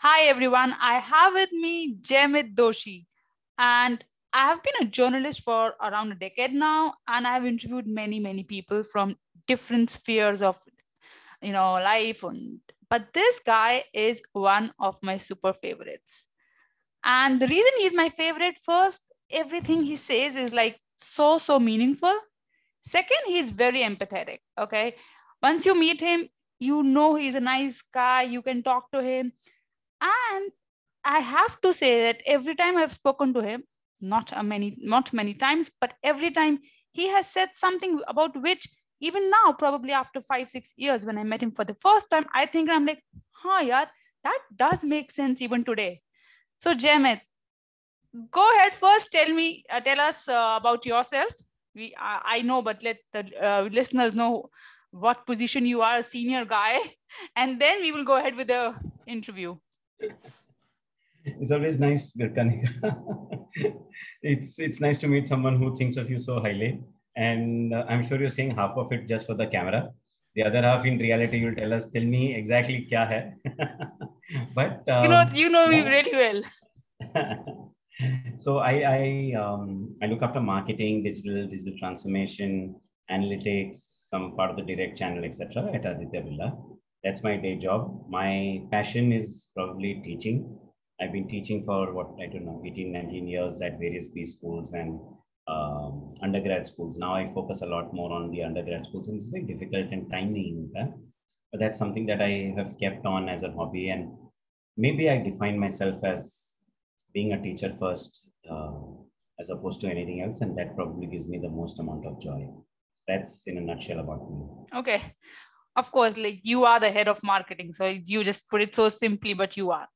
Hi, everyone. I have with me Jayamit Doshi, and I have been a journalist for around a decade now, and I have interviewed many, many people from different spheres of, you know, life. And but this guy is one of my super favorites, and the reason he's my favorite, first, everything he says is like so so meaningful. Second, he's very empathetic. Okay, once you meet him, you know he's a nice guy. You can talk to him and i have to say that every time i've spoken to him not many not many times but every time he has said something about which even now probably after five six years when i met him for the first time i think i'm like huh yeah that does make sense even today. So Jayamit, go ahead first tell me uh, tell us uh, about yourself. We I, I, know but let the uh, listeners know what position you are a senior guy and then we will go ahead with the interview it's always nice, it's it's nice to meet someone who thinks of you so highly, and uh, I'm sure you're saying half of it just for the camera. The other half, in reality, you'll tell us. Tell me exactly kya hai. but um, you know, you know me really well. so I I um, I look after marketing, digital digital transformation, analytics, some part of the direct channel, etc. at Aditya Birla that's my day job. My passion is probably teaching. I've been teaching for what I don't know, 18, 19 years at various B schools and um, undergrad schools. Now I focus a lot more on the undergrad schools, and it's very difficult and timely. But that's something that I have kept on as a hobby, and maybe I define myself as being a teacher first, uh, as opposed to anything else, and that probably gives me the most amount of joy. That's in a nutshell about me. Okay, of course like you are the head of marketing so you just put it so simply but you are.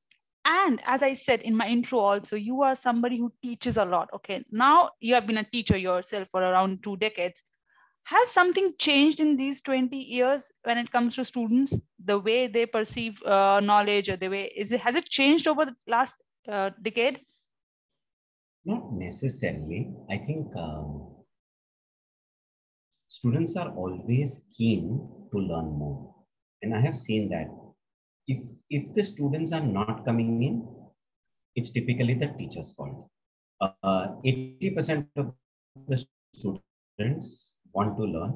And as i said in my intro also you are somebody who teaches a lot okay? Now you have been a teacher yourself for around two decades. Has something changed in these 20 years when it comes to students? The way they perceive uh, knowledge or the way is it has it changed over the last uh, decade? Not necessarily. I think um, students are always keen to learn more. And I have seen that if, if the students are not coming in, it's typically the teacher's fault. Uh, 80% of the students want to learn,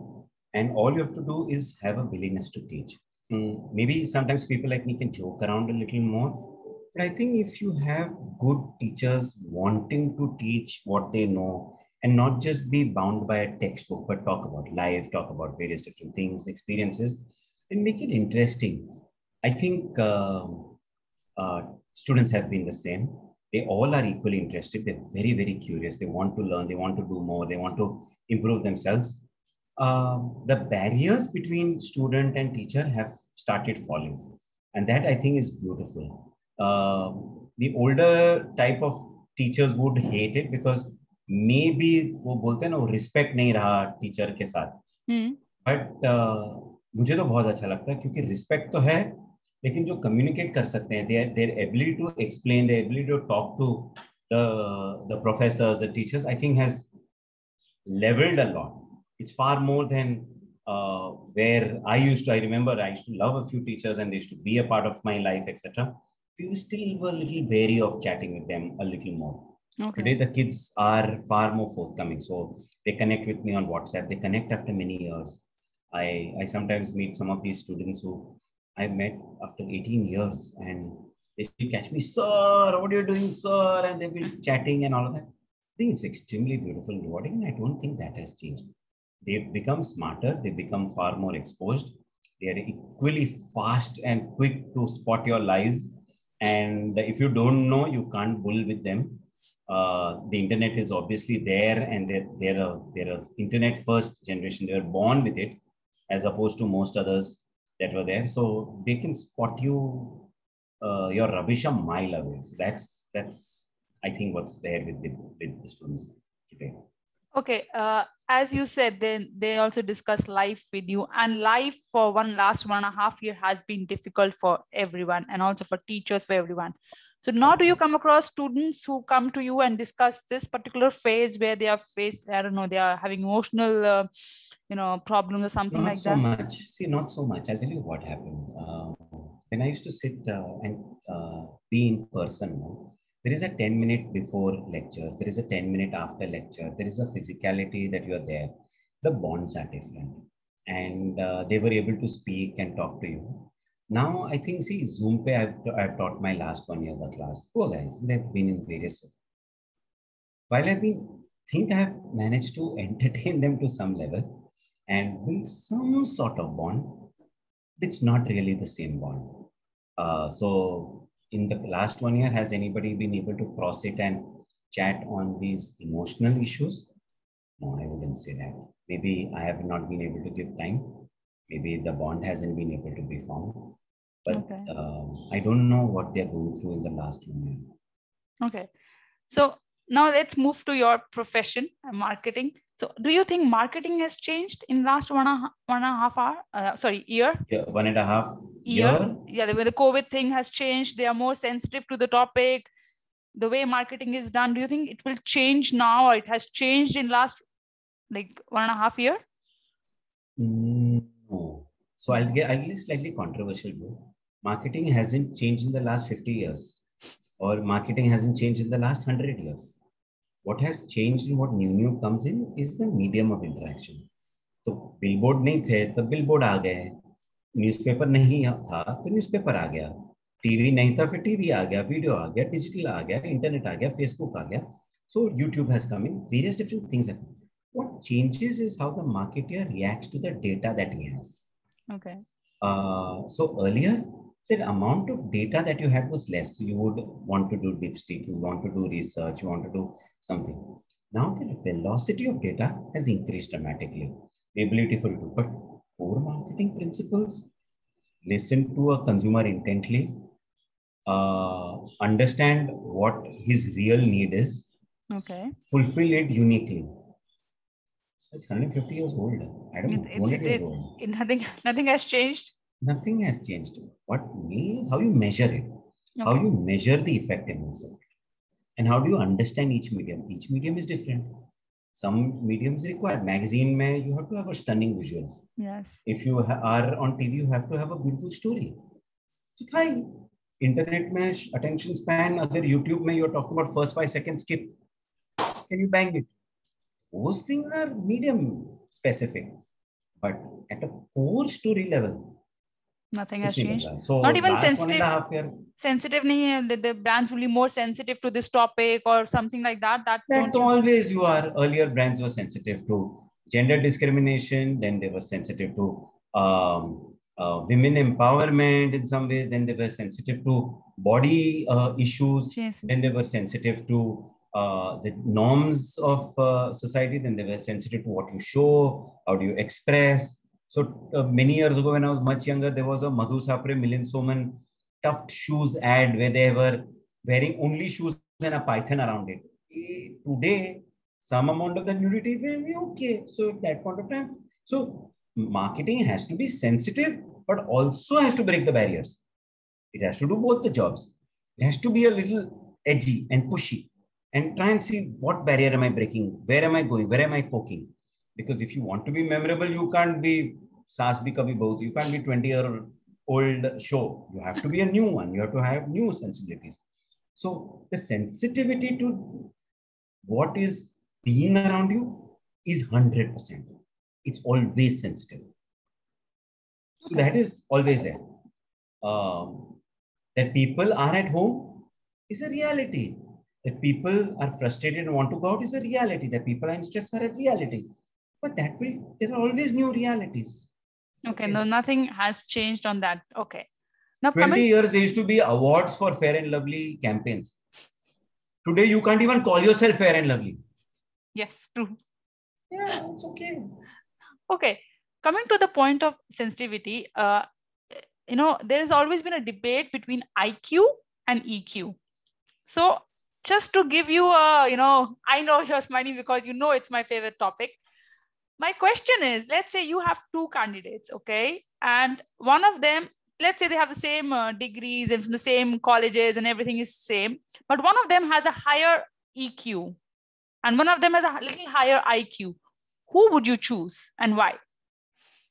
and all you have to do is have a willingness to teach. Mm, maybe sometimes people like me can joke around a little more, but I think if you have good teachers wanting to teach what they know and not just be bound by a textbook, but talk about life, talk about various different things, experiences, and make it interesting. I think uh, uh, students have been the same. They all are equally interested. They're very, very curious. They want to learn. They want to do more. They want to improve themselves. Uh, the barriers between student and teacher have started falling. And that I think is beautiful. Uh, the older type of teachers would hate it because मे भी वो बोलते हैं ना वो respect नहीं रहा teacher के साथ। हम्म। बट uh, मुझे तो बहुत अच्छा लगता है क्योंकि रिस्पेक्ट तो है लेकिन जो कम्युनिकेट कर सकते हैं their their ability to explain their ability to talk to the professor the teachers I think has levelled a lot it's far more than where I used to I remember I to love a few teachers and to be a part of my life etcetera you still very of chatting with a little more Okay. Today, the kids are far more forthcoming. So they connect with me on WhatsApp. They connect after many years. I, I sometimes meet some of these students who I met after 18 years and they catch me, sir, what are you doing, sir? And they've been chatting and all of that. I think it's extremely beautiful and rewarding. I don't think that has changed. They've become smarter. They've become far more exposed. They are equally fast and quick to spot your lies. And if you don't know, you can't bull with them uh, the internet is obviously there and they're, they're, a, they're a internet first generation. They were born with it as opposed to most others that were there. So they can spot you, uh, your rubbish a mile away. So that's, that's I think what's there with the, with the students today. Okay, uh, as you said, then they also discuss life with you, and life for one last one and a half year has been difficult for everyone, and also for teachers for everyone. So now do you come across students who come to you and discuss this particular phase where they are faced, I don't know, they are having emotional, uh, you know, problems or something not like so that? Not so much. See, not so much. I'll tell you what happened. Uh, when I used to sit uh, and uh, be in person there is a 10 minute before lecture, there is a 10 minute after lecture, there is a physicality that you're there. The bonds are different. And uh, they were able to speak and talk to you. Now, I think, see, Zoom pay, I've, I've taught my last one year the class. Poor guys, they've been in various. While I've been, think I have managed to entertain them to some level and build some sort of bond, it's not really the same bond. Uh, so in the last one year, has anybody been able to cross it and chat on these emotional issues? No, I wouldn't say that. Maybe I have not been able to give time. Maybe the bond hasn't been able to be formed. But okay. uh, I don't know what they're going through in the last one year. Okay. So now let's move to your profession, uh, marketing. So do you think marketing has changed in last one a, one and a half hour? Uh, sorry, year? Yeah, one and a half year. year. Yeah, the, the COVID thing has changed. They are more sensitive to the topic. The way marketing is done. Do you think it will change now or it has changed in last like one and a half year? Mm, no. So I'll get I'll get slightly controversial view Marketing hasn't changed in the last 50 years or marketing hasn't changed in the last 100 years what has changed and what new new comes in is the medium of interaction तो billboard नहीं थे तो billboard आ गए newspaper नहीं था तो newspaper आ गया TV नहीं था फिर टीवी आ गया वीडियो आ गया डिजिटल आ गया इंटरनेट आ गया फेसबुक आ गया so youtube has come in various different things what changes is how the marketer reacts to the data that he has okay uh, so earlier the amount of data that you had was less. You would want to do dipstick, you want to do research, you want to do something. Now the velocity of data has increased dramatically. The ability for you to, but core marketing principles, listen to a consumer intently, uh, understand what his real need is, okay, fulfill it uniquely. It's 150 years old. I don't it, know. It, it, it, nothing, nothing has changed nothing has changed. What means how you measure it, okay. how you measure the effectiveness of it, and how do you understand each medium? Each medium is different. Some mediums require magazine. May you have to have a stunning visual. Yes. If you are on TV, you have to have a beautiful story. So try internet mesh attention span. Other YouTube may you're talking about first five seconds skip. Can you bang it? Those things are medium specific, but at a core story level, nothing has changed. so not even sensitive sensitive nahi, the, the brands will be more sensitive to this topic or something like that that that always you are earlier brands were sensitive to gender discrimination then they were sensitive to um, uh, women empowerment in some ways then they were sensitive to body uh, issues yes. then they were sensitive to uh, the norms of uh, society then they were sensitive to what you show how do you express so uh, many years ago, when I was much younger, there was a Madhu Sapre Milind Soman Tuff shoes ad where they were wearing only shoes and a python around it. Today, some amount of the nudity will be okay. So at that point of time, so marketing has to be sensitive, but also has to break the barriers. It has to do both the jobs. It has to be a little edgy and pushy and try and see what barrier am I breaking? Where am I going? Where am I poking? because if you want to be memorable you can't be saas bhi kabhi bahut you can't be 20 year old show. You have to be a new one. You have to have new sensibilities. So the sensitivity to what is being around you is 100% it's always sensitive. So okay. that is always there. Um, that people are at home is a reality. That people are frustrated and want to go out is a reality. That people are in stress are a reality. But that will, there are always new realities. Okay, okay. no, nothing has changed on that. Okay. Now, 20 coming... years, there used to be awards for fair and lovely campaigns. Today, you can't even call yourself fair and lovely. Yes, true. Yeah, it's okay. Okay, coming to the point of sensitivity, uh, you know, there has always been a debate between IQ and EQ. So, just to give you a, you know, I know you're smiling because you know it's my favorite topic my question is let's say you have two candidates okay and one of them let's say they have the same uh, degrees and from the same colleges and everything is same but one of them has a higher eq and one of them has a little higher iq who would you choose and why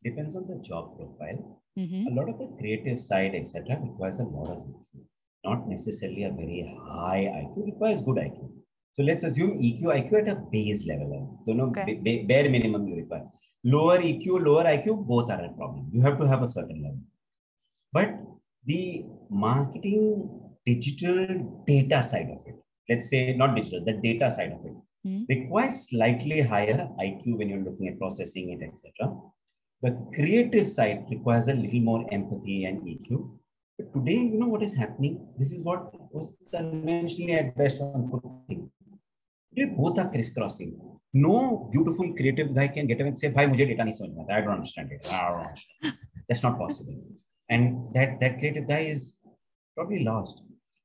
depends on the job profile mm-hmm. a lot of the creative side etc requires a lot of EQ. not necessarily a very high IQ, requires good IQ. So let's assume EQ, IQ at a base level. So no Okay. ba- bare minimum you require. Lower EQ, lower IQ, both are a problem. You have to have a certain level. But the marketing digital data side of it, let's say not digital, the data side of it, Hmm. requires slightly higher IQ when you're looking at processing it, etc. The creative side requires a little more empathy and EQ. But today, you know what is happening? This is what was conventionally at best one could Today, both are crisscrossing. No beautiful creative guy can get up and say, "Bhai. I don't understand it. I don't understand." this." That's not possible. And that that creative guy is probably lost.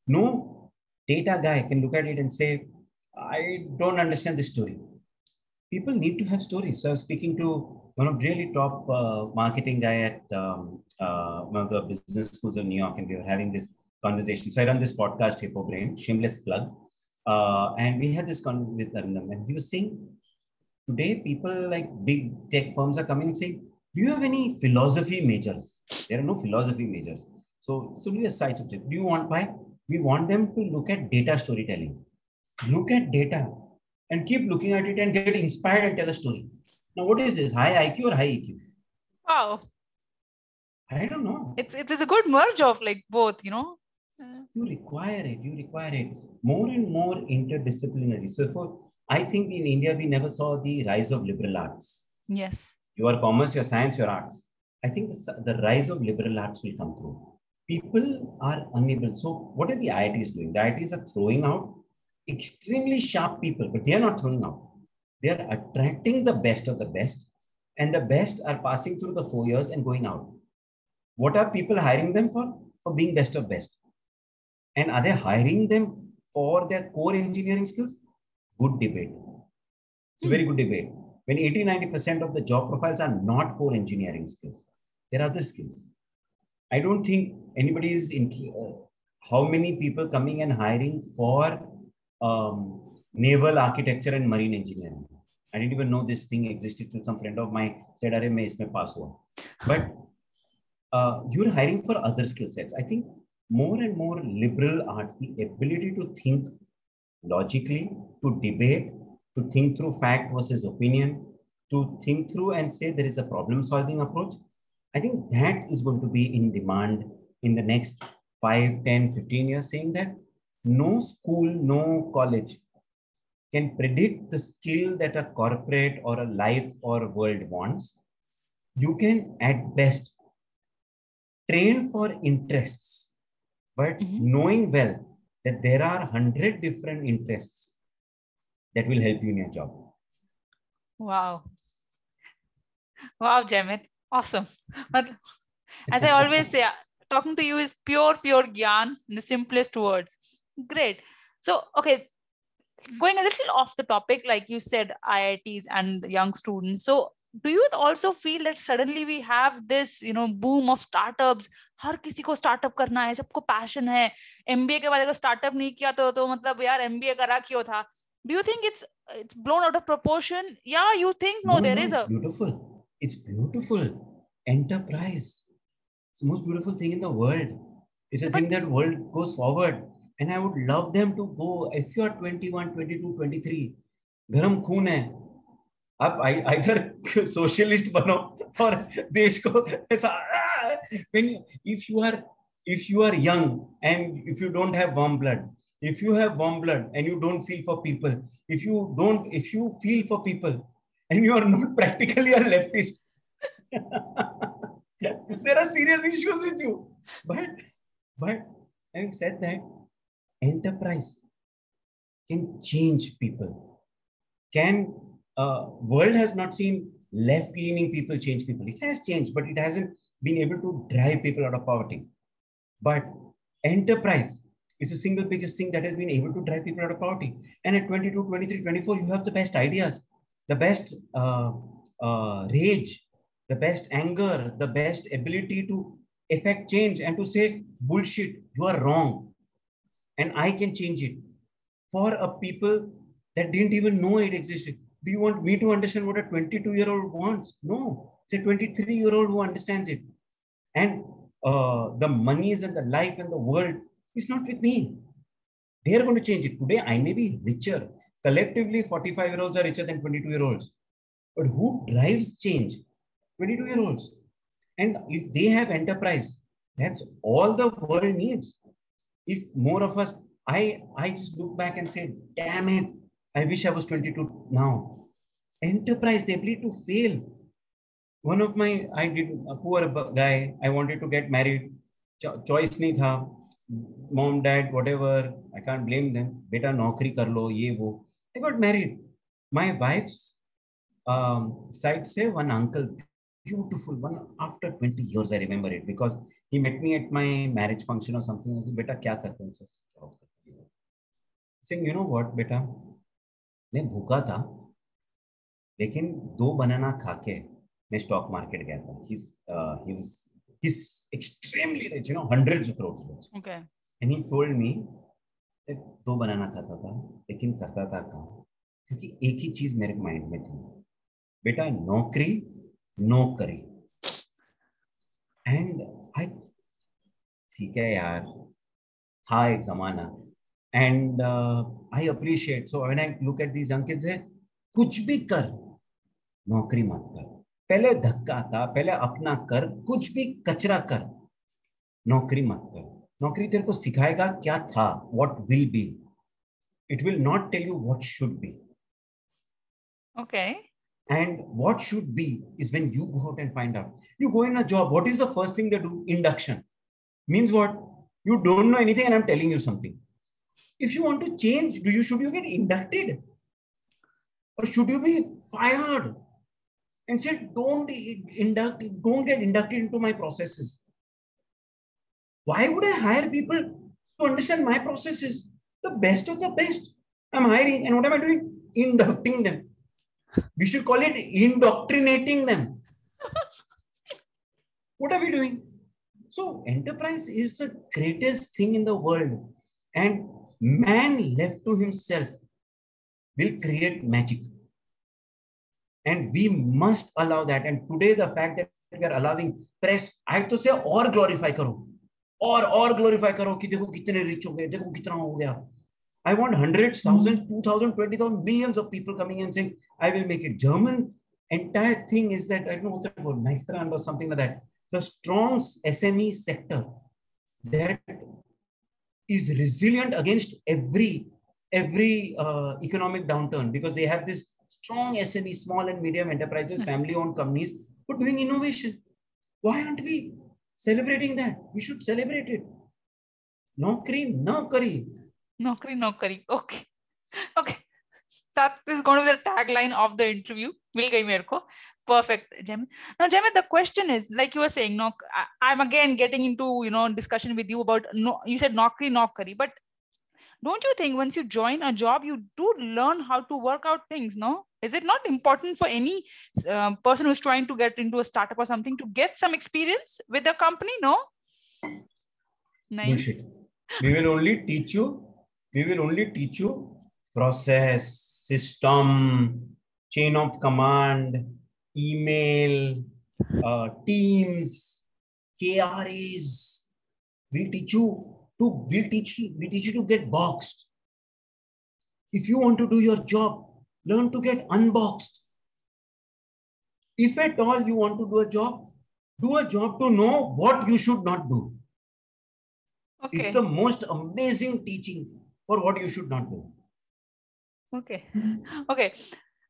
No data guy can look at it and say, "I don't understand this story." People need to have stories. So I was speaking to one of really top uh, marketing guy at um, uh, one of the business schools of New York, and we were having this conversation. So I run this podcast, Hippo Brain, shameless plug, uh, and we had this con with Arnam, and he was saying, today people like big tech firms are coming and saying, do you have any philosophy majors? There are no philosophy majors. So, so do a side subject. Do you want why? We want them to look at data storytelling. Look at data and keep looking at it and get inspired and tell a story. Now, what is this? High IQ or high EQ? Wow. I don't know. It's it is a good merge of like both, you know. You require it. You require it. More and more interdisciplinary. So, for I think in India we never saw the rise of liberal arts. Yes. Your commerce, your science, your arts. I think the, the rise of liberal arts will come through. People are unable. So, what are the IITs doing? The IITs are throwing out extremely sharp people, but they are not throwing out. They are attracting the best of the best, and the best are passing through the four years and going out. What are people hiring them for? For being best of best. And are they hiring them for their core engineering skills? Good debate. It's a very good debate. When 80 90% of the job profiles are not core engineering skills, there are other skills. I don't think anybody is in uh, how many people coming and hiring for um, naval architecture and marine engineering. I didn't even know this thing existed till some friend of mine said, Are main isme pass hua. But uh, you're hiring for other skill sets. I think more and more liberal arts, the ability to think logically, to debate, to think through fact versus opinion, to think through and say there is a problem solving approach. I think that is going to be in demand in the next 5, 10, 15 years, saying that no school, no college can predict the skill that a corporate or a life or world wants. You can, at best, train for interests, but Mhm. knowing well that there are 100 different interests that will help you in your job. Wow. Wow, Jamit. Awesome. But as I always say, talking to you is pure, pure gyan in the simplest words. Great. So, okay, going a little off the topic, like you said, IITs and young students. So, do you also feel that suddenly we have this you know boom of startup हर किसी को startup करना है सबको passion है। MBA के बाद अगर startup नहीं किया तो तो मतलब यार एमबीए करा क्यों था? Do you think it's it's blown out of proportion या you think no there is a it's beautiful enterprise it's the most beautiful thing in the world. It's a thing that world goes forward. And i would love them to go if you are 21 22 23 garam khoon hai आप either socialist बनो और देश को ऐसा when you, if you are if you are young and if you don't have warm blood if you have warm blood and you don't feel for people if you don't if you feel for people and you are not practically a leftist there are serious issues with you but but having said that enterprise can change people can uh, world has not seen left leaning people change people. It has changed but it hasn't been able to drive people out of poverty. But enterprise is the single biggest thing that has been able to drive people out of poverty. And at 22 23 24 you have the best ideas the best uh, uh, rage the best anger the best ability to effect change and to say bullshit you are wrong and i can change it. For a people that didn't even know it existed do you want me to understand what a 22 year old wants no it's a 23 year old who understands it and uh, the monies and the life and the world is not with me. They are going to change it. Today, I may be richer. Collectively, 45 year olds are richer than 22 year olds. But who drives change? 22 year olds. And if they have enterprise, that's all the world needs. If more of us, I, I just look back and say, damn it, I wish I was 22 now. Enterprise, the ability to fail. One of my, I did a poor guy, I wanted to get married. Cho- choice nahi tha. Mom, dad, whatever, I can't blame them. Beta naukri kar lo, ye wo. I got married. My wife's um, side say one uncle, beautiful one. After 20 years, I remember it because he met me at my marriage function or something. Beta, kya karte? Saying, you know what, beta? मैं भूखा था लेकिन दो बनाना खा के मैं stock market गया था। He's uh, he was he's extremely rich you know hundreds of crores rich Okay. and he told me दो बनाना खाता था लेकिन करता था काम। क्योंकि एक ही चीज़ मेरे माइंड में थी। बेटा नौकरी नौकरी। एंड आई ठीक है यार था एक जमाना। And I appreciate so when I look at these young kids है कुछ भी कर नौकरी मत कर। पहले धक्का था पहले अपना कर कुछ भी कचरा कर नौकरी मत कर। नौकरी तेरे को सिखाएगा क्या था what will be it will not tell you what should be okay and what should be is when you go out and find out you go in a job what is the first thing do induction means what you don't know anything and I am telling you something if you want to change do you should you get inducted? Or should you be fired? And said don't induct don't get inducted into my processes. Why would i hire people to understand my processes? The best of the best i'm hiring and what am i doing? Inducting them. We should call it indoctrinating them. What are we doing? So enterprise is the greatest thing in the world. And man left to himself will create magic. And we must allow that. And today the fact that we are allowing press i have to say or glorify karo और और glorify करो कि देखो कितने rich हो गए देखो कितना हो गया। I want hundred thousand two thousand twenty thousand millions of people coming and saying I will make it German entire thing is that I don't know what's it about नाइस्ट्रान और something like that the strong SME sector that is resilient against every every uh, economic downturn because they have this strong SME, small and medium enterprises, family-owned companies, who are doing innovation. Why aren't we celebrating that? We should celebrate it. Naukri, naukari. Nokri, nokari. Okay. Okay. That is going to be the tagline of the interview. Gayi mere ko. Perfect, Jemit. Now, Jemit, the question is, like you were saying, no, I, am again getting into, you know, discussion with you about, no, you said nokri, nokari, but don't you think once you join a job, you do learn how to work out things, no? Is it not important for any uh, person who's trying to get into a startup or something to get some experience with the company, no? Bullshit. We will only teach you we will only teach you process, system, chain of command, email, uh, teams, KRAs. We'll teach you to we'll teach you we teach you to get boxed. If you want to do your job, learn to get unboxed. If at all you want to do a job, do a job to know what you should not do. Okay. It's the most amazing teaching for what you should not do. Okay. Okay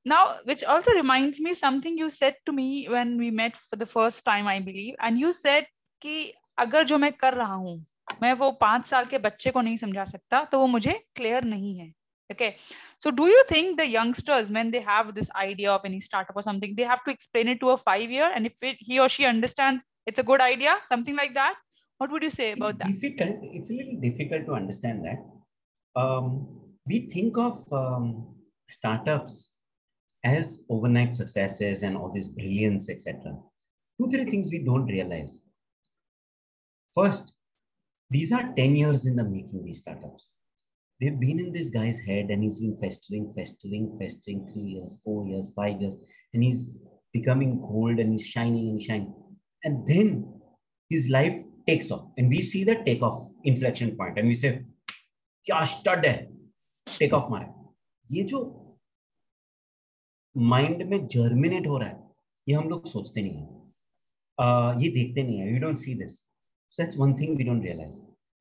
Now, which also reminds me something you said to me when we met for the first time, I believe, and you said कि अगर जो मैं कर रहा हूँ मैं वो पांच साल के बच्चे को नहीं समझा सकता तो वो मुझे क्लियर नहीं है okay so do you think the youngsters when they have this idea of any startup or something they have to explain it to a five year and if it, he or she understands it's a good idea something like that what would you say about it's that difficult it's a little difficult to understand that um, we think of um, startups as overnight successes and all this brilliance, etc. Two, three things we don't realize. First, these are 10 years in the making, these startups. They've been in this guy's head and he's been festering, festering, festering three years, four years, five years, and he's becoming gold and he's shining and shining. And then his life takes off and we see the takeoff inflection point and we say क्या stud है take off मारे ये जो mind में germinate हो रहा है ये हम लोग सोचते नहीं है uh, ये देखते नहीं है we don't see this so that's one thing we don't realise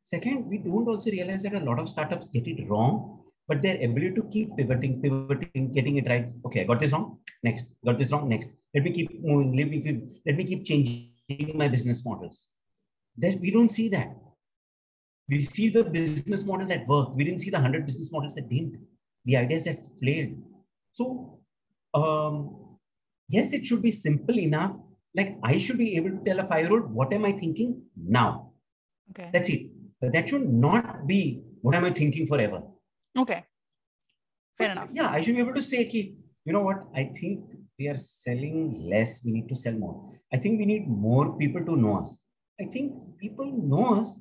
second we don't also realise that a lot of startups get it wrong their ability to keep pivoting pivoting getting it right okay i got this wrong next got this wrong next let me keep moving let me keep let me keep changing my business models that we don't see that we see the business model that worked we didn't see the 100 business models that didn't the ideas that failed so um, yes, it should be simple enough. Like I should be able to tell a five-year-old, what am I thinking now? Okay. That's it. But that should not be what am I thinking forever. Okay. Fair enough. Yeah, I should be able to say, Ki, you know what? I think we are selling less. We need to sell more. I think we need more people to know us. I think people know us.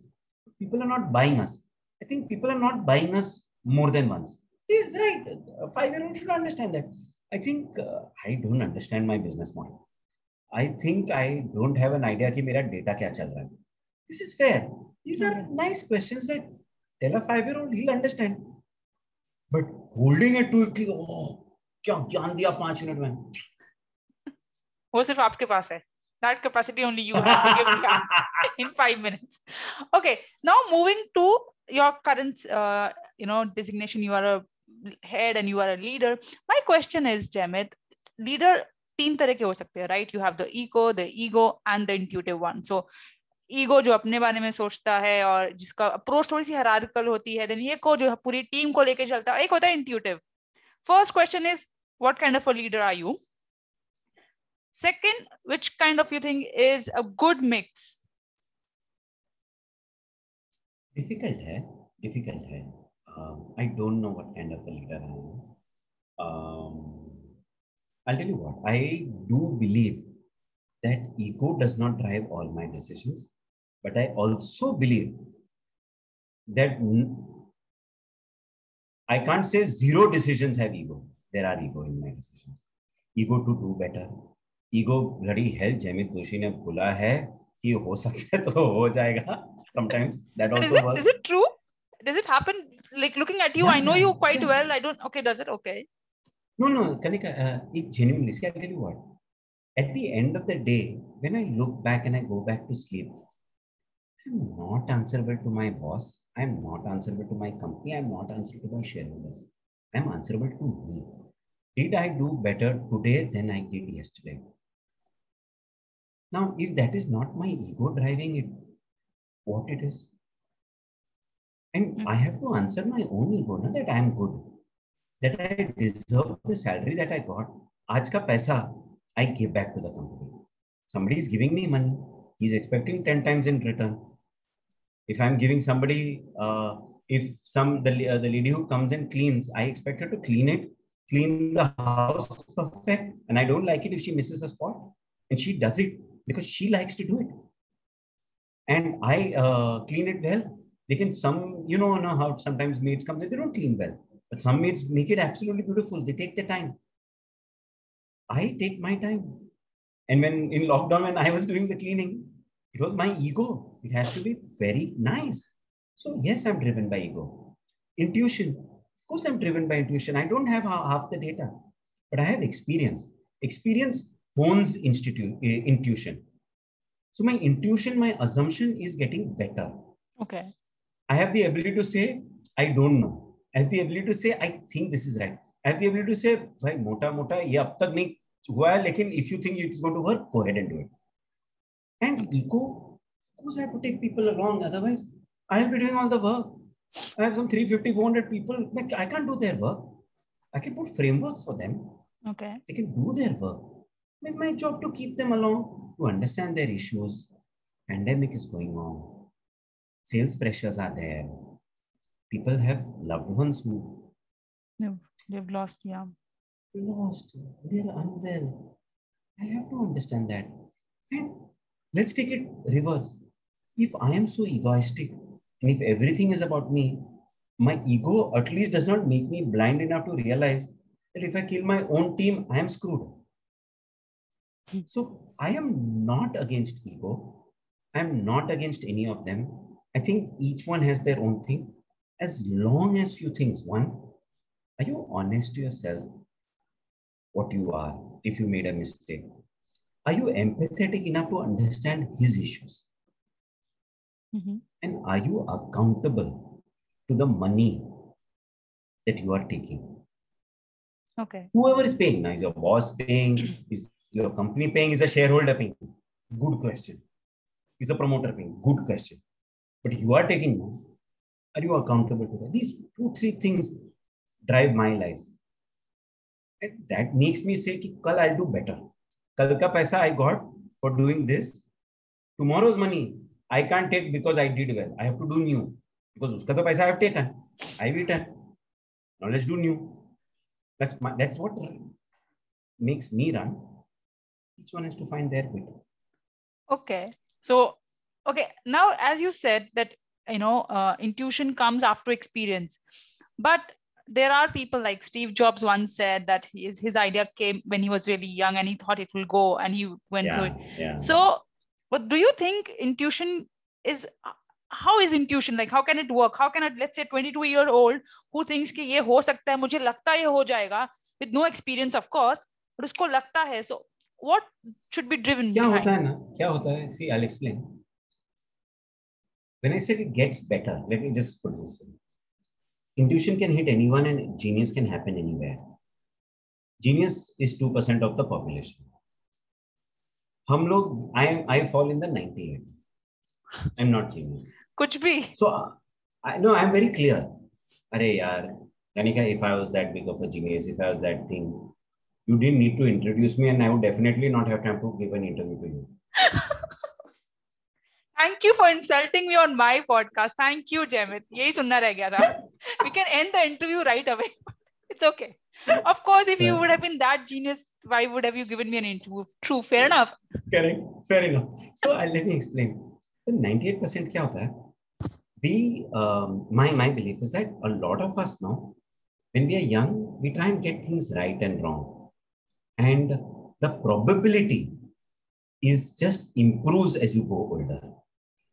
People are not buying us. I think people are not buying us more than once. He's right. A five-year-old should understand that. I think uh, I don't understand my business model. I think I don't have an idea कि मेरा data क्या चल रहा है. This is fair. These are nice questions that tell a five-year-old he'll understand. But holding it to कि oh क्या ज्ञान दिया पांच मिनट में. वो सिर्फ आपके पास है. That capacity only you have to give in five minutes. Okay, now moving to your current, uh, you know, designation. You are a head and you are a leader. My question is Jemit leader, तीन तरह के हो सकते हैं right you have the echo the ego and the intuitive one so ego जो अपने बारे में सोचता है और जिसका अप्रोच थोड़ी सी हरारिकल होती है देन ये को जो पूरी टीम को लेके चलता है, एक होता है intuitive first question is what kind of a leader are you second, which kind of you think is a good mix? Difficult है difficult है. Um, I don't know what kind of a leader I am. Um, I'll tell you what, I do believe that ego does not drive all my decisions, but I also believe that I can't say zero decisions have ego. There are ego in my decisions. Ego to do better. Ego bloody hell, Jamit Doshi ne बोला है कि हो सकता है तो हो जाएगा. Sometimes that also is it, works. Is it true? Does it happen? Like looking at you yeah, i know you quite yeah. well. I don't okay does it? Okay. No no kanika uh, it genuinely see i tell you what. At the end of the day when i look back and i go back to sleep i'm not answerable to my boss. I'm not answerable to my company. I'm not answerable to my shareholders. I'm answerable to me. Did i do better today than i did yesterday? Now if that is not my ego driving it what it is and mm-hmm. I have to answer my own ego that I am good, that I deserve the salary that I got. Aaj ka paisa I give back to the company. Somebody is giving me money. He's expecting 10 times in return. If I'm giving somebody, uh, if some the, uh, the lady who comes and cleans, I expect her to clean it, clean the house perfect. And I don't like it if she misses a spot. And she does it because she likes to do it. And I uh, clean it well they can some, you know, know how sometimes maids come, they don't clean well. But some maids make it absolutely beautiful. They take their time. I take my time. And when in lockdown, when I was doing the cleaning, it was my ego. It has to be very nice. So yes, I'm driven by ego. Intuition. Of course, I'm driven by intuition. I don't have half the data, but I have experience. Experience hones institute, uh, intuition. So my intuition, my assumption is getting better. Okay. I have the ability to say, I don't know. I have the ability to say, I think this is right. I have the ability to say, भाई मोटा मोटा ये अब तक नहीं हुआ है लेकिन if you think it's going to work, go ahead and do it. And ego, of course, I have to take people along. Otherwise, I'll be doing all the work. I have some 350, 400 people. I can't do their work. I can put frameworks for them. Okay. They can do their work. It's my job to keep them along, to understand their issues. Pandemic is going on sales pressures are there. People have loved ones who they've, they've lost, yeah. Lost. They're unwell. I have to understand that. And let's take it reverse. If I am so egoistic and if everything is about me, my ego at least does not make me blind enough to realize that if I kill my own team, I am screwed. So I am not against ego. I'm not against any of them. I think each one has their own thing. As long as few things. One, are you honest to yourself? What you are, if you made a mistake. Are you empathetic enough to understand his issues? Mm-hmm. And are you accountable to the money that you are taking? Okay. Whoever is paying, now is your boss paying, is your company paying, is a shareholder paying? Good question. Is the promoter paying? Good question but you are taking Are you accountable to that. These two, three things drive my life. And that makes me say, Ki, Kal I'll do better. Kal ka paisa I got for doing this. Tomorrow's money I can't take because I did well. I have to do new. Because uska to paisa I have taken. I've eaten. Now let's do new. That's, my, that's what makes me run. Each one has to find their way. Okay. So okay. Now, as you said that, you know, uh, intuition comes after experience. But there are people like Steve Jobs once said that his, his idea came when he was really young and he thought it will go and he went yeah, to it. Yeah. So, but do you think intuition is how is intuition like how can it work how can a let's say 22 year old who thinks कि ये हो सकता है मुझे लगता है ये हो जाएगा with no experience of course but उसको लगता है so what should be driven क्या behind? होता है ना क्या होता है see I'll explain when I said it gets better let me just put this in. intuition can hit anyone and genius can happen anywhere genius is 2% of the population हम लोग I I fall in the 98 I'm not genius. कुछ भी. So I no, I'm very clear. अरे यार, Kanika, if I was that big of a genius, if I was that thing, you didn't need to introduce me, and I would definitely not have time to give an interview to you. Thank you for insulting me on my podcast. Thank you, Jemit. यही सुनना रह गया था. We can end the interview right away. It's okay. Of course, if you would have been that genius, why would have you given me an interview? True, fair enough. Correct, fair enough. So uh, let me explain. The 98% क्या होता है? We, um, my my belief is that a lot of us now, when we are young, we try and get things right and wrong, and the probability is just improves as you go older.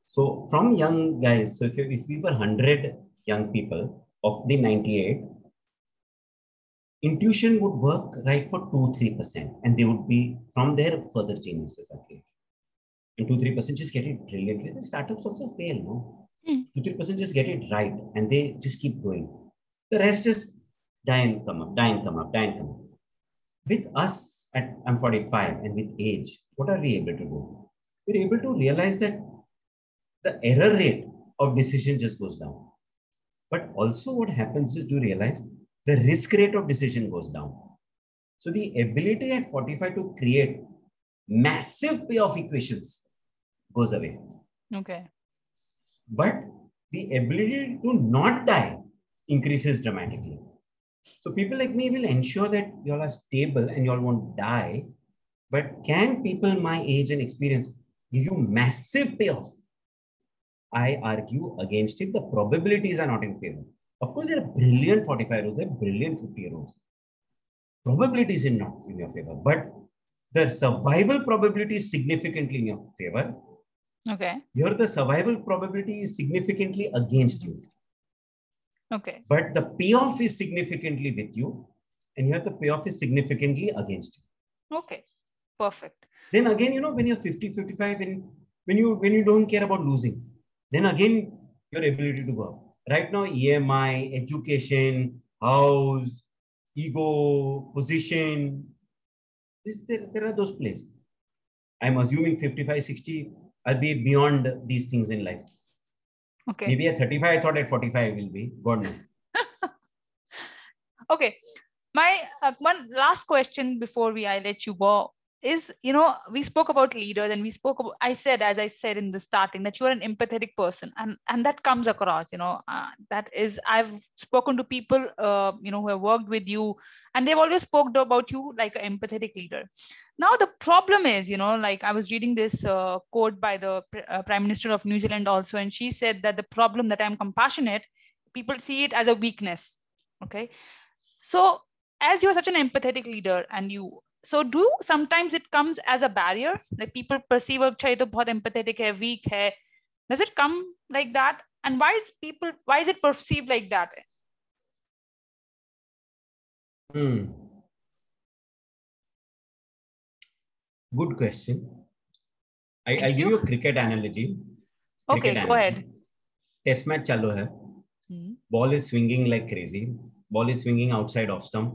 So from young guys, so if, you, if we were 100 young people of the 98, intuition would work right for 2-3% and they would be from there further geniuses are created. And 2-3% just get it brilliantly. The startups also fail, no? Mm. 2-3% just get it right and they just keep going. The rest is die and come up, die and come up, die and come up. With us at I'm 45 and with age, what are we able to do? We're able to realize that the error rate of decision just goes down. But also what happens is to realize the risk rate of decision goes down. So the ability at 45 to create massive payoff equations goes away. Okay. But the ability to not die increases dramatically. So people like me will ensure that you all are stable and you all won't die. But can people my age and experience give you massive payoff? I argue against it. The probabilities are not in favor. Of course, there are brilliant 45 year olds, there are brilliant 50 year olds. Probabilities in not in your favor, but the survival probability is significantly in your favor. Okay. Here, the survival probability is significantly against you. Okay. But the payoff is significantly with you. And here, the payoff is significantly against you. Okay. Perfect. Then again, you know, when you're 50, 55, when, when you when you don't care about losing, then again your ability to go up. Right now, EMI, education, house, ego, position, this, there, there are those places. I'm assuming 55, 60, I'll be beyond these things in life. Okay. Maybe at 35, I thought at 45 I will be. God knows. okay. My uh, one last question before we I let you go is you know we spoke about leaders and we spoke about i said as i said in the starting that you are an empathetic person and and that comes across you know uh, that is i've spoken to people uh, you know who have worked with you and they've always spoke about you like an empathetic leader. Now the problem is you know like i was reading this uh, quote by the uh, prime minister of new zealand also and she said that the problem that i'm compassionate people see it as a weakness okay? So as you're such an empathetic leader and you so do sometimes it comes as a barrier like people perceive oh, okay to bahut empathetic hai weak hair does it come like that? And why is people why is it perceived like that? Hmm. Good question. I, i'll you. give you. a cricket analogy. Cricket okay analogy. go ahead. Test match chalo hai. Hmm. ball is swinging like crazy. Ball is swinging outside off stump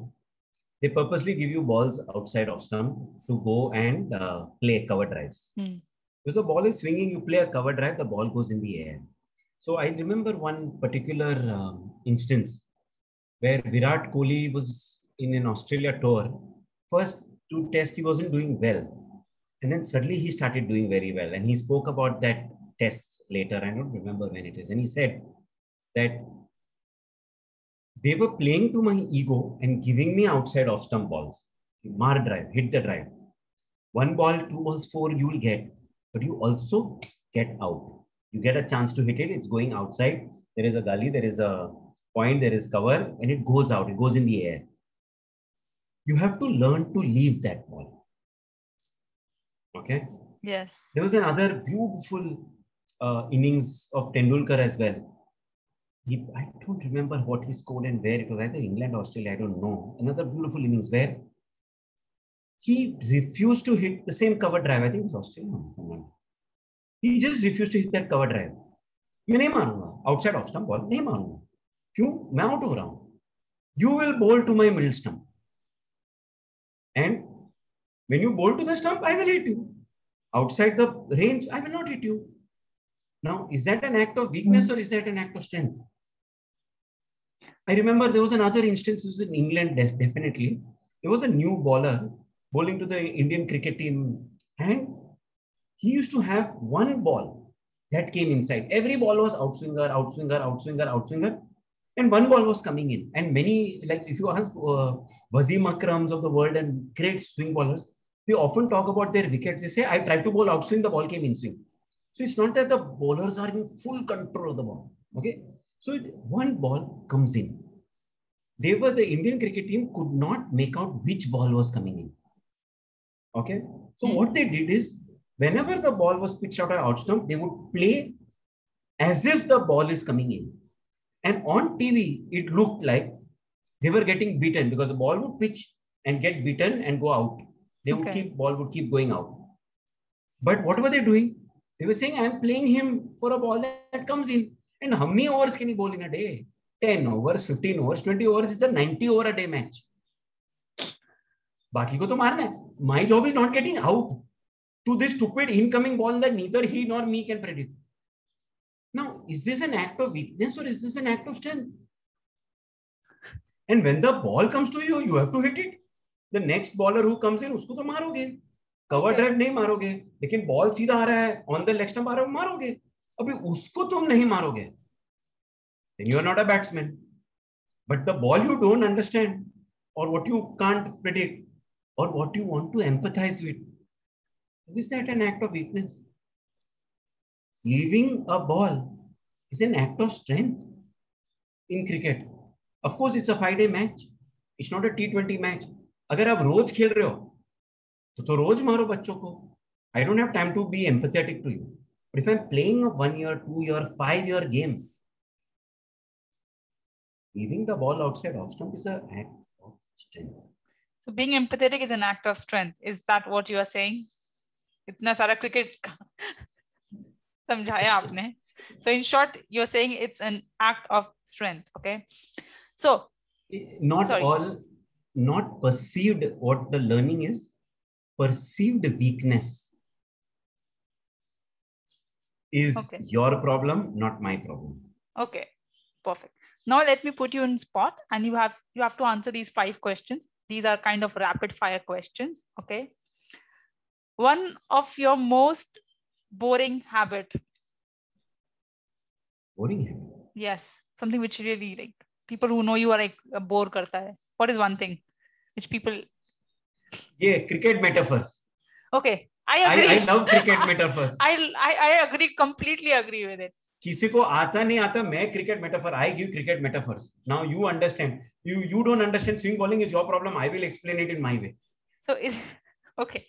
they purposely give you balls outside of stump to go and uh, play cover drives. Hmm. Because the ball is swinging, you play a cover drive, the ball goes in the air. So I remember one particular um, instance where Virat Kohli was in an Australia tour. First two tests, he wasn't doing well. And then suddenly he started doing very well. And he spoke about that tests later. I don't remember when it is. And he said that they were playing to my ego and giving me outside off stump balls. Mar drive, hit the drive. One ball, two balls, four you will get, but you also get out. You get a chance to hit it. It's going outside. There is a gully, there is a point, there is cover, and it goes out. It goes in the air. You have to learn to leave that ball. Okay. Yes. There was another beautiful uh, innings of Tendulkar as well he, I don't remember what he scored and where it was, either England, Australia, I don't know. Another beautiful innings where he refused to hit the same cover drive. I think it was Australia. He just refused to hit that cover drive. मैं नहीं मारूंगा outside off stump ball नहीं मारूंगा क्यों मैं out हो रहा हूं यू विल बोल to my middle stump and when you bowl to the stump, I will hit you. Outside the range, I will not hit you. Now, is that an act of weakness or is that an act of strength? I remember there was another instance was in England, definitely. There was a new bowler bowling to the Indian cricket team, and he used to have one ball that came inside. Every ball was outswinger, outswinger, outswinger, outswinger, and one ball was coming in. And many, like if you ask uh, Akrams of the world and great swing bowlers, they often talk about their wickets. They say, I tried to bowl outswing, the ball came in swing. So it's not that the bowlers are in full control of the ball. Okay. So one ball comes in. They were the Indian cricket team could not make out which ball was coming in. Okay. So mm. what they did is whenever the ball was pitched out of out stump, they would play as if the ball is coming in. And on TV, it looked like they were getting beaten because the ball would pitch and get beaten and go out. They would keep ball would keep going out. But what were they doing? They were saying, I'm playing him for a ball that comes in. And how many overs can he bowl in a day? 10 overs, 15 overs, 20 overs. It's a 90 over a day match. बाकी को तो मारना है my job is not getting out to this stupid incoming ball that neither he nor me can predict now is this an act of weakness or is this an act of strength and when the ball comes to you you have to hit it the next bowler who comes in उसको तो मारोगे cover drive नहीं मारोगे लेकिन ball सीधा आ रहा है ऑन द लेग स्टंप आ रहा है मारोगे। अभी उसको तुम नहीं मारोगे। Then you are not a batsman but the ball you don't understand और व्हाट यू कांट प्रेडिक्ट और what you want to empathise with is that an act of weakness leaving a ball is an act of strength in cricket. Of course, it's a five-day match. It's not a T20 match अगर आप रोज खेल रहे हो तो तो रोज मारो बच्चों को I don't have time to be empathetic to you But if I'm playing a one year, two year, five year game, leaving the ball outside off stump is an act of strength. So being empathetic is an act of strength. Is that what you are saying? इतना सारा cricket समझाया आपने so in short you're saying it's an act of strength okay so not sorry. all not perceived what the learning is perceived weakness is okay. your problem not my problem. Okay perfect. Now let me put you in spot and you have you have to answer these five questions. These are kind of rapid fire questions okay? One of your most boring habit. Boring habit? Yes something which really like people who know you are like a bore karta hai. What is one thing which people metaphors okay I agree. I, I love cricket metaphors. I, I I agree completely agree with it. किसी को आता नहीं आता मैं cricket metaphor I give cricket metaphors now you understand you you don't understand swing bowling is your problem I will explain it in my way So is okay.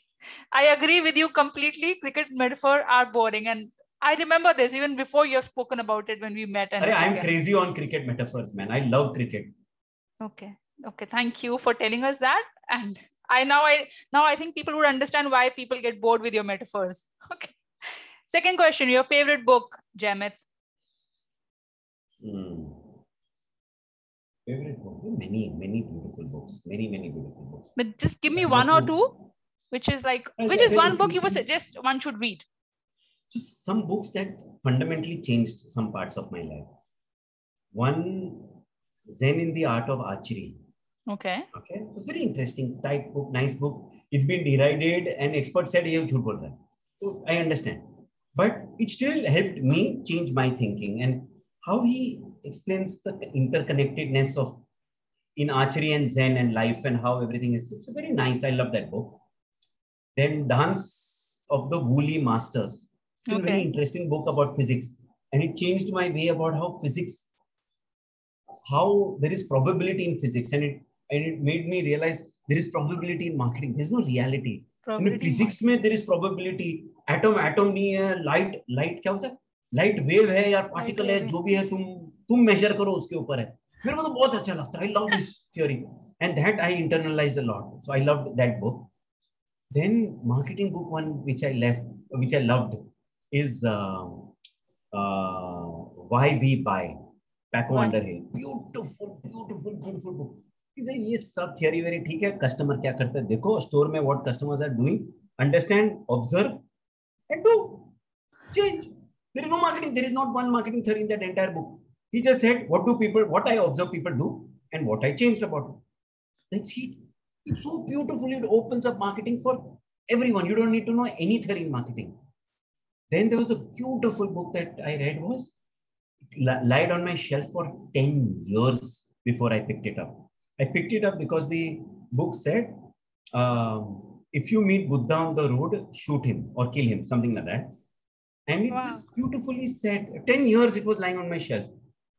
I agree with you completely. Cricket metaphor are boring, and I remember this even before you have spoken about it when we met. And Arre, I'm crazy on cricket metaphors, man. I love cricket. Okay. Okay. Thank you for telling us that. And I now I now I think people would understand why people get bored with your metaphors. Okay. Second question: Your favorite book, Jamit? Hmm. Favorite book? Many, many beautiful books. Many, many beautiful books. But just give me one or two, which is like, which is one book you would suggest one should read. So some books that fundamentally changed some parts of my life. One, Zen in the Art of Archery. Okay. Okay. It was very interesting, tight book, nice book. It's been derided, and experts said, "You jhut bol raha." So I understand, but it still helped me change my thinking and how he explains the interconnectedness of in archery and Zen and life and how everything is. It's very nice. I love that book. Then Dance of the Wu Li Masters. It's okay. a very interesting book about physics. And it changed my way about how physics, how there is probability in physics. And it and it made me realize there is probability in marketing. There's no reality. In physics में there is probability. Atom atom नहीं है. Light light क्या होता है? Light wave है या particle है जो भी है तुम तुम measure करो उसके ऊपर है. मेरे को तो बहुत अच्छा लगता है. I love this theory. And that I internalized a lot. So I loved that book. Then marketing book one which I left, which I loved is uh, uh, Why We Buy, Paco Underhill. Beautiful, beautiful, beautiful book. ये सब theory very ठीक है customer क्या करते हैं? देखो store में what customers are doing understand observe and do change there is no marketing there is not one marketing theory in that entire book he just said what do people what I observe people do and what I changed about it it's so beautifully it opens up marketing for everyone you don't need to know any theory in marketing then there was a beautiful book that I read was lied on my shelf for 10 years before I picked it up I picked it up because the book said, um, if you meet Buddha on the road, shoot him or kill him, something like that. And it wow. just beautifully said, 10 years it was lying on my shelf.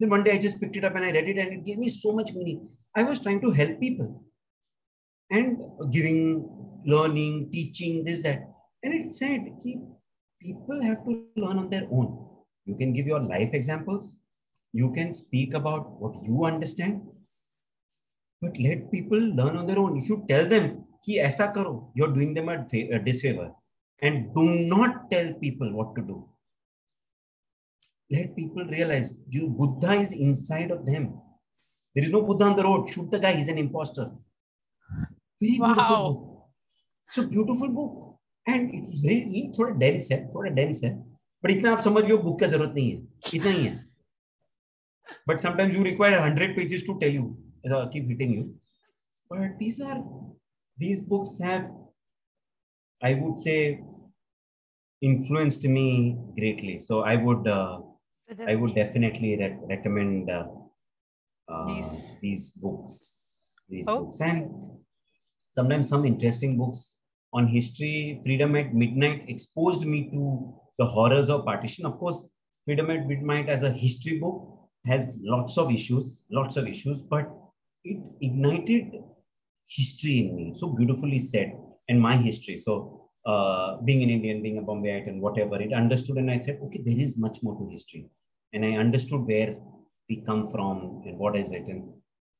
Then one day I just picked it up and I read it and it gave me so much meaning. I was trying to help people and giving, learning, teaching, this, that. And it said, see, people have to learn on their own. You can give your life examples. You can speak about what you understand but let people learn on their own. If you tell them कि ऐसा करो, you're doing them a disfavor. And do not tell people what to do. Let people realize you Buddha is inside of them. There is no Buddha on the road. Shoot the guy, he's an imposter. Very wow. beautiful book. So beautiful book. And it's very थोड़ा dense है, थोड़ा dense है. But इतना आप समझ लो book का ज़रूरत नहीं है. इतना ही है. But sometimes you require 100 pages to tell you uh, keep hitting you. But these are these books have, I would say, influenced me greatly. So I would uh, I would definitely re- recommend uh, uh, these. these books. These oh. books and sometimes some interesting books on history. Freedom at Midnight exposed me to the horrors of partition. Of course, Freedom at Midnight as a history book has lots of issues, lots of issues, but it ignited history in me. So beautifully said, and my history. So uh, being an Indian, being a Bombayite, and whatever, it understood, and I said, okay, there is much more to history, and I understood where we come from and what is it, and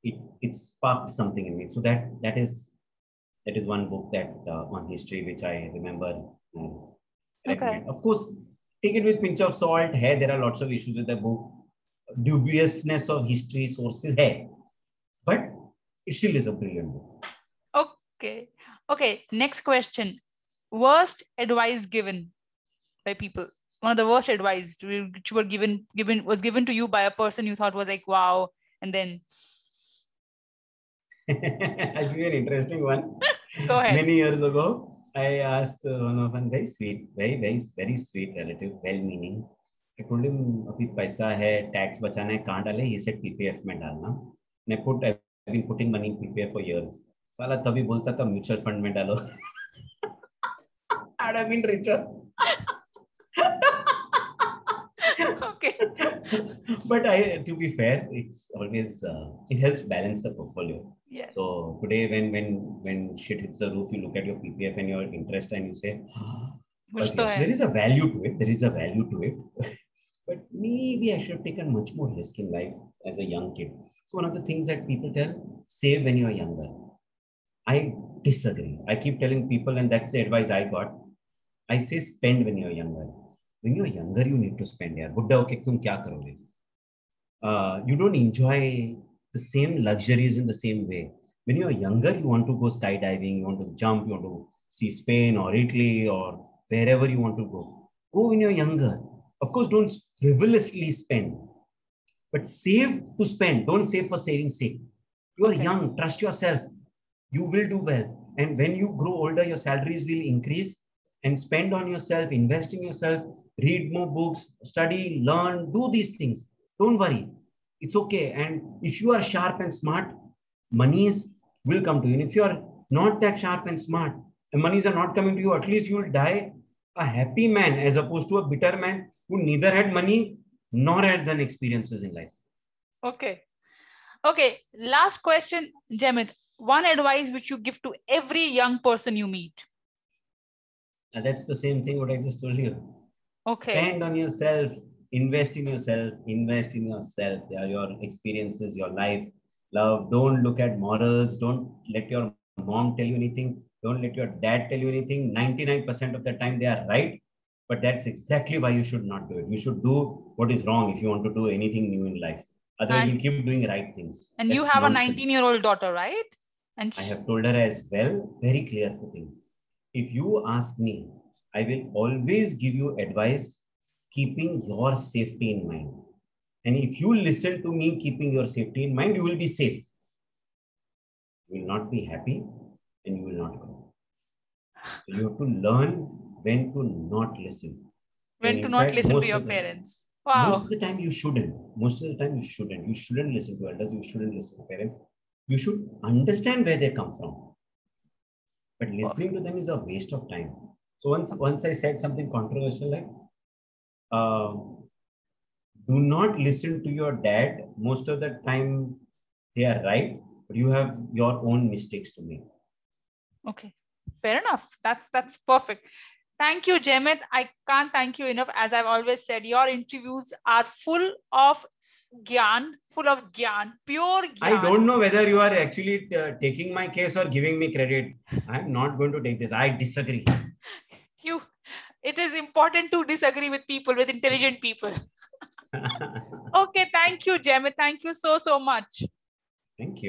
it it sparked something in me. So that that is that is one book that uh, on history which I remember. okay. Of course, take it with pinch of salt. Hey, there are lots of issues with the book. Dubiousness of history sources. Hey, it still is a brilliant book. Okay. Okay. Next question. Worst advice given by people. One of the worst advice which were given given was given to you by a person you thought was like wow, and then. I'll give you an interesting one. Go ahead. Many years ago, I asked one of my very sweet, very very very sweet relative, well-meaning. I told him अभी पैसा है tax बचाना है कहाँ डाले he said PPF में डालना ने put I been putting money PPF for years साला तभी बोलता था म्यूचुअल फंड में डालो I have been richer okay. but I, to be fair, it's always uh, it helps balance the portfolio. Yes. So today, when when when shit hits the roof, you look at your PPF and your interest, and you say, Kuch "But to yes, hai." there is a value to it. There is a value to it. but maybe I should have taken much more risk in life as a young kid. One of the things that people tell save when you're younger. I disagree. I keep telling people, and that's the advice I got. I say spend when you're younger. When you're younger, you need to spend. Yaar. Buddha, okay. Uh, you don't enjoy the same luxuries in the same way. When you're younger, you want to go skydiving, you want to jump, you want to see Spain or Italy or wherever you want to go. Go when you're younger. Of course, don't frivolously spend but save to spend. Don't save for saving's sake. You are Okay. young. Trust yourself. You will do well. And when you grow older, your salaries will increase. And spend on yourself, invest in yourself, read more books, study, learn, do these things. Don't worry. It's okay. And if you are sharp and smart, monies will come to you. And if you are not that sharp and smart, and monies are not coming to you, at least you will die a happy man as opposed to a bitter man who neither had money nor had than experiences in life. Okay. Okay. Last question, Jemit. One advice which you give to every young person you meet. And that's the same thing what I just told you. Okay. Spend on yourself, invest in yourself, invest in yourself. Yeah, your experiences, your life, love. Don't look at morals. Don't let your mom tell you anything. Don't let your dad tell you anything. 99% of the time they are right. But that's exactly why you should not do it. You should do what is wrong if you want to do anything new in life. Otherwise, And- you keep doing right things. And you That's have a 19 year old daughter, right? And I have told her as well, very clear things. If you ask me, I will always give you advice keeping your safety in mind. And if you listen to me keeping your safety in mind, you will be safe. You will not be happy and you will not grow. So you have to learn when to not listen. when And to not fact, listen to your of the- parents. Wow. Most of the time you shouldn't. Most of the time you shouldn't. You shouldn't listen to elders. You shouldn't listen to parents. You should understand where they come from. But listening to them is a waste of time. So once once I said something controversial like, uh, do not listen to your dad. Most of the time they are right, but you have your own mistakes to make. Okay, fair enough. That's that's perfect. Thank you, Jemit. I can't thank you enough. As I've always said, your interviews are full of gyan, full of gyan, pure gyan. I don't know whether you are actually uh, taking my case or giving me credit. I'm not going to take this. I disagree. You, it is important to disagree with people, with intelligent people. Okay, thank you, Jemit. Thank you so so much. Thank you.